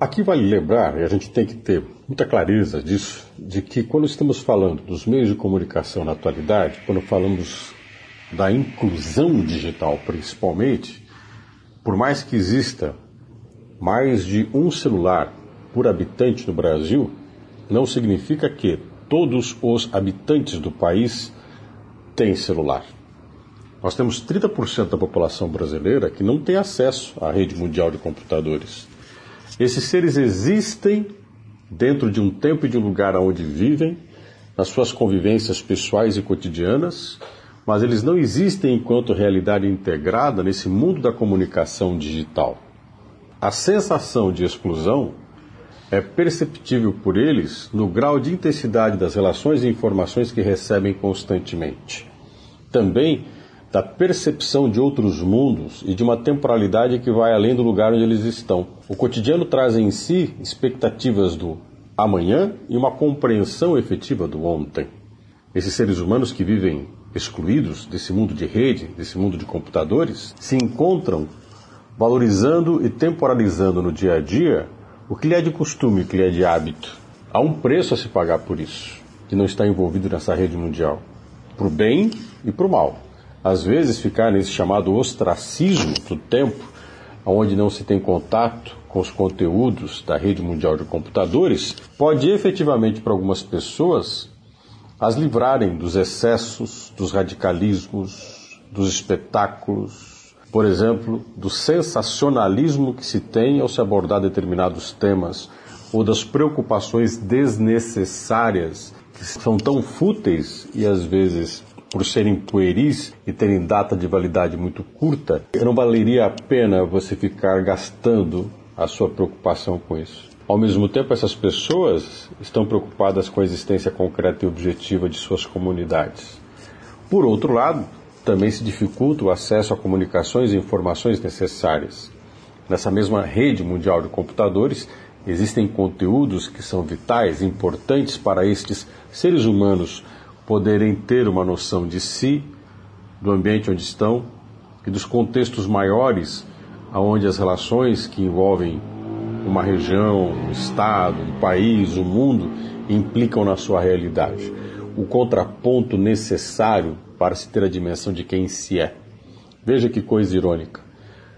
Aqui vale lembrar, e a gente tem que ter muita clareza disso, de que quando estamos falando dos meios de comunicação na atualidade, quando falamos da inclusão digital principalmente, por mais que exista mais de um celular por habitante no Brasil, não significa que todos os habitantes do país têm celular. Nós temos 30% da população brasileira que não tem acesso à rede mundial de computadores. Esses seres existem dentro de um tempo e de um lugar onde vivem, nas suas convivências pessoais e cotidianas, mas eles não existem enquanto realidade integrada nesse mundo da comunicação digital. A sensação de exclusão é perceptível por eles no grau de intensidade das relações e informações que recebem constantemente. Também da percepção de outros mundos e de uma temporalidade que vai além do lugar onde eles estão. O cotidiano traz em si expectativas do amanhã e uma compreensão efetiva do ontem. Esses seres humanos que vivem excluídos desse mundo de rede, desse mundo de computadores, se encontram valorizando e temporalizando no dia a dia o que lhe é de costume, o que lhe é de hábito. Há um preço a se pagar por isso, que não está envolvido nessa rede mundial, para o bem e para o mal às vezes ficar nesse chamado ostracismo do tempo, onde não se tem contato com os conteúdos da rede mundial de computadores, pode efetivamente para algumas pessoas as livrarem dos excessos, dos radicalismos, dos espetáculos, por exemplo, do sensacionalismo que se tem ao se abordar determinados temas ou das preocupações desnecessárias que são tão fúteis e às vezes por serem pueris e terem data de validade muito curta, não valeria a pena você ficar gastando a sua preocupação com isso. Ao mesmo tempo, essas pessoas estão preocupadas com a existência concreta e objetiva de suas comunidades. Por outro lado, também se dificulta o acesso a comunicações e informações necessárias. Nessa mesma rede mundial de computadores, existem conteúdos que são vitais, importantes para estes seres humanos poderem ter uma noção de si, do ambiente onde estão e dos contextos maiores aonde as relações que envolvem uma região, um estado, um país, um mundo implicam na sua realidade. O contraponto necessário para se ter a dimensão de quem se é. Veja que coisa irônica.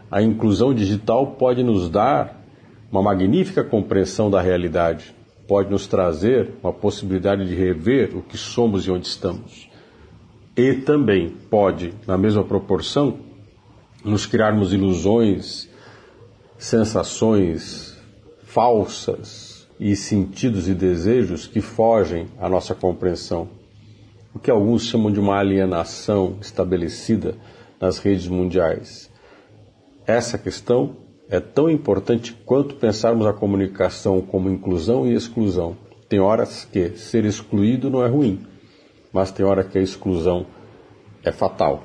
A inclusão digital pode nos dar uma magnífica compreensão da realidade, pode nos trazer uma possibilidade de rever o que somos e onde estamos. E também pode, na mesma proporção, nos criarmos ilusões, sensações falsas e sentidos e desejos que fogem à nossa compreensão. O que alguns chamam de uma alienação estabelecida nas redes mundiais. Essa questão é tão importante quanto pensarmos a comunicação como inclusão e exclusão. Tem horas que ser excluído não é ruim, mas tem hora que a exclusão é fatal.